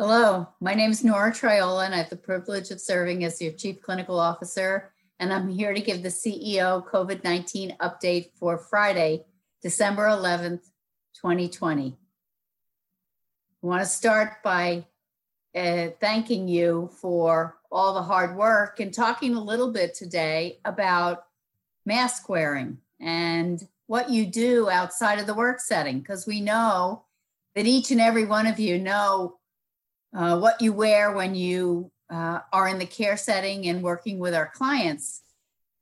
Hello, my name is Nora Triola, and I have the privilege of serving as your Chief Clinical Officer. And I'm here to give the CEO COVID 19 update for Friday, December 11th, 2020. I want to start by uh, thanking you for all the hard work and talking a little bit today about mask wearing and what you do outside of the work setting, because we know that each and every one of you know uh, what you wear when you uh, are in the care setting and working with our clients.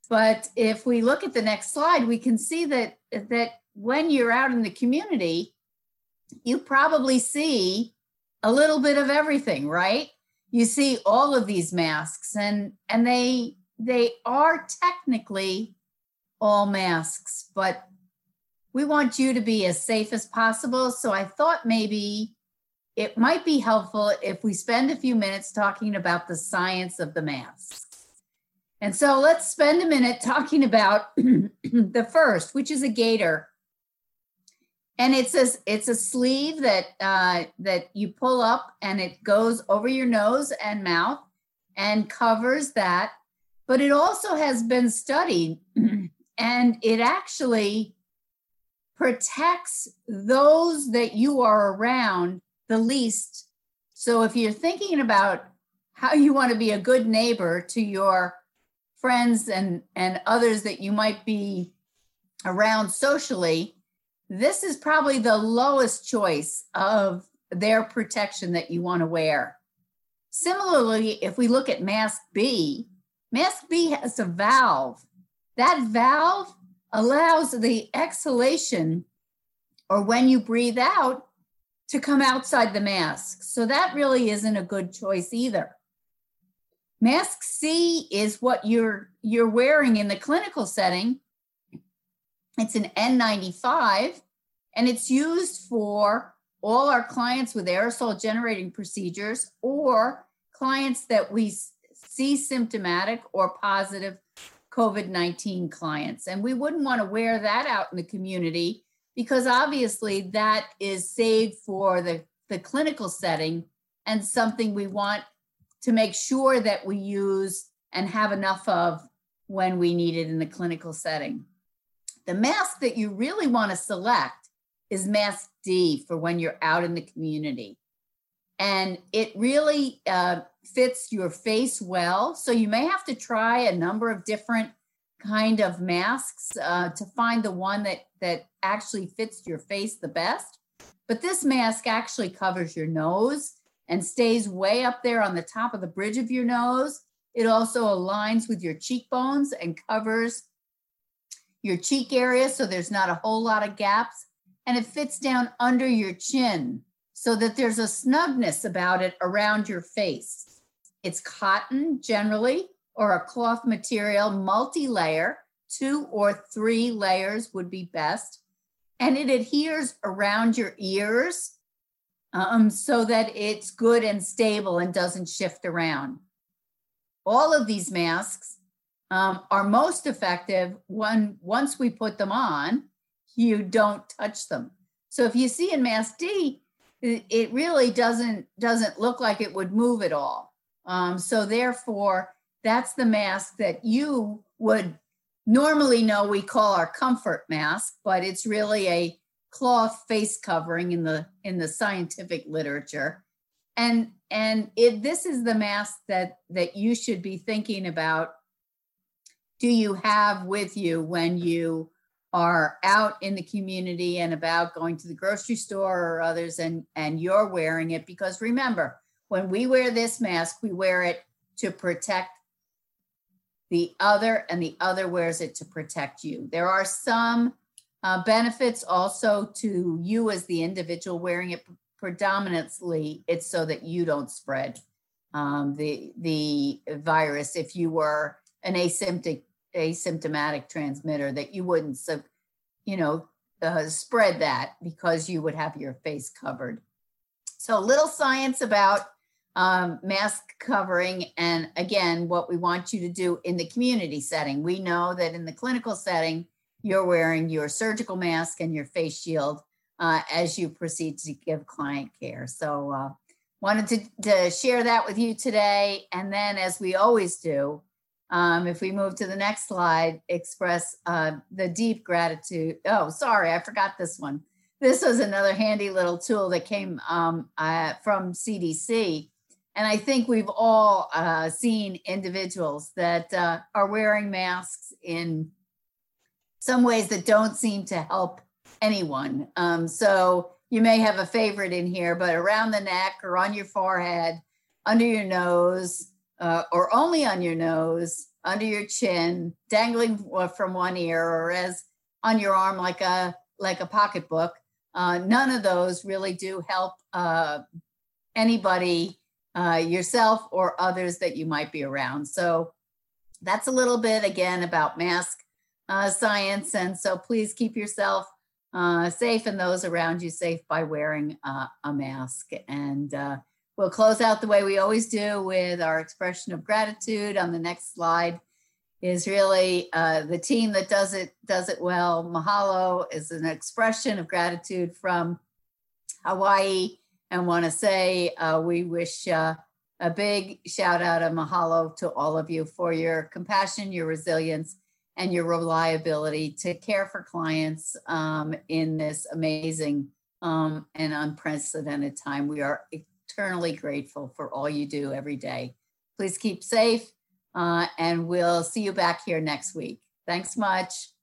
But if we look at the next slide, we can see that that when you're out in the community, you probably see a little bit of everything, right? You see all of these masks and and they they are technically all masks, but we want you to be as safe as possible. So I thought maybe it might be helpful if we spend a few minutes talking about the science of the mask. And so let's spend a minute talking about the first, which is a gaiter. And it's a, it's a sleeve that, uh, that you pull up and it goes over your nose and mouth and covers that. But it also has been studied and it actually protects those that you are around the least. So if you're thinking about how you want to be a good neighbor to your friends and and others that you might be around socially, this is probably the lowest choice of their protection that you want to wear. Similarly, if we look at mask B, mask B has a valve. That valve allows the exhalation or when you breathe out to come outside the mask. So that really isn't a good choice either. Mask C is what you're you're wearing in the clinical setting. It's an N95 and it's used for all our clients with aerosol generating procedures or clients that we see symptomatic or positive COVID 19 clients. And we wouldn't want to wear that out in the community because obviously that is saved for the, the clinical setting and something we want to make sure that we use and have enough of when we need it in the clinical setting. The mask that you really want to select is mask D for when you're out in the community. And it really uh, fits your face well. So you may have to try a number of different kind of masks uh, to find the one that that actually fits your face the best. But this mask actually covers your nose and stays way up there on the top of the bridge of your nose. It also aligns with your cheekbones and covers your cheek area so there's not a whole lot of gaps. And it fits down under your chin so that there's a snugness about it around your face. It's cotton generally or a cloth material, multi layer, two or three layers would be best. And it adheres around your ears um, so that it's good and stable and doesn't shift around. All of these masks um, are most effective when once we put them on, you don't touch them. So if you see in mask D, it really doesn't doesn't look like it would move at all. Um, so therefore, that's the mask that you would normally know we call our comfort mask, but it's really a cloth face covering in the in the scientific literature. And and it this is the mask that that you should be thinking about do you have with you when you are out in the community and about going to the grocery store or others and and you're wearing it because remember when we wear this mask we wear it to protect the other, and the other wears it to protect you. There are some uh, benefits also to you as the individual wearing it. Predominantly, it's so that you don't spread um, the the virus. If you were an asymptomatic asymptomatic transmitter, that you wouldn't, you know, uh, spread that because you would have your face covered. So, a little science about um, mask covering. And again, what we want you to do in the community setting. We know that in the clinical setting, you're wearing your surgical mask and your face shield uh, as you proceed to give client care. So, uh, wanted to, to share that with you today. And then, as we always do, um, if we move to the next slide, express uh, the deep gratitude. Oh, sorry, I forgot this one. This was another handy little tool that came um, uh, from CDC. And I think we've all uh, seen individuals that uh, are wearing masks in some ways that don't seem to help anyone. Um, so you may have a favorite in here, but around the neck or on your forehead, under your nose, uh, or only on your nose, under your chin, dangling from one ear, or as on your arm like a like a pocketbook. Uh, none of those really do help uh, anybody, uh, yourself or others that you might be around. So that's a little bit again about mask uh, science, and so please keep yourself uh, safe and those around you safe by wearing a mask and We'll close out the way we always do with our expression of gratitude. On the next slide is really uh, the team that does it does it well. Mahalo is an expression of gratitude from Hawaii, and want to say uh, we wish uh, a big shout out of mahalo to all of you for your compassion, your resilience, and your reliability to care for clients um, in this amazing um, and unprecedented time. We are eternally grateful for all you do every day. Please keep safe, uh, and we'll see you back here next week. Thanks much.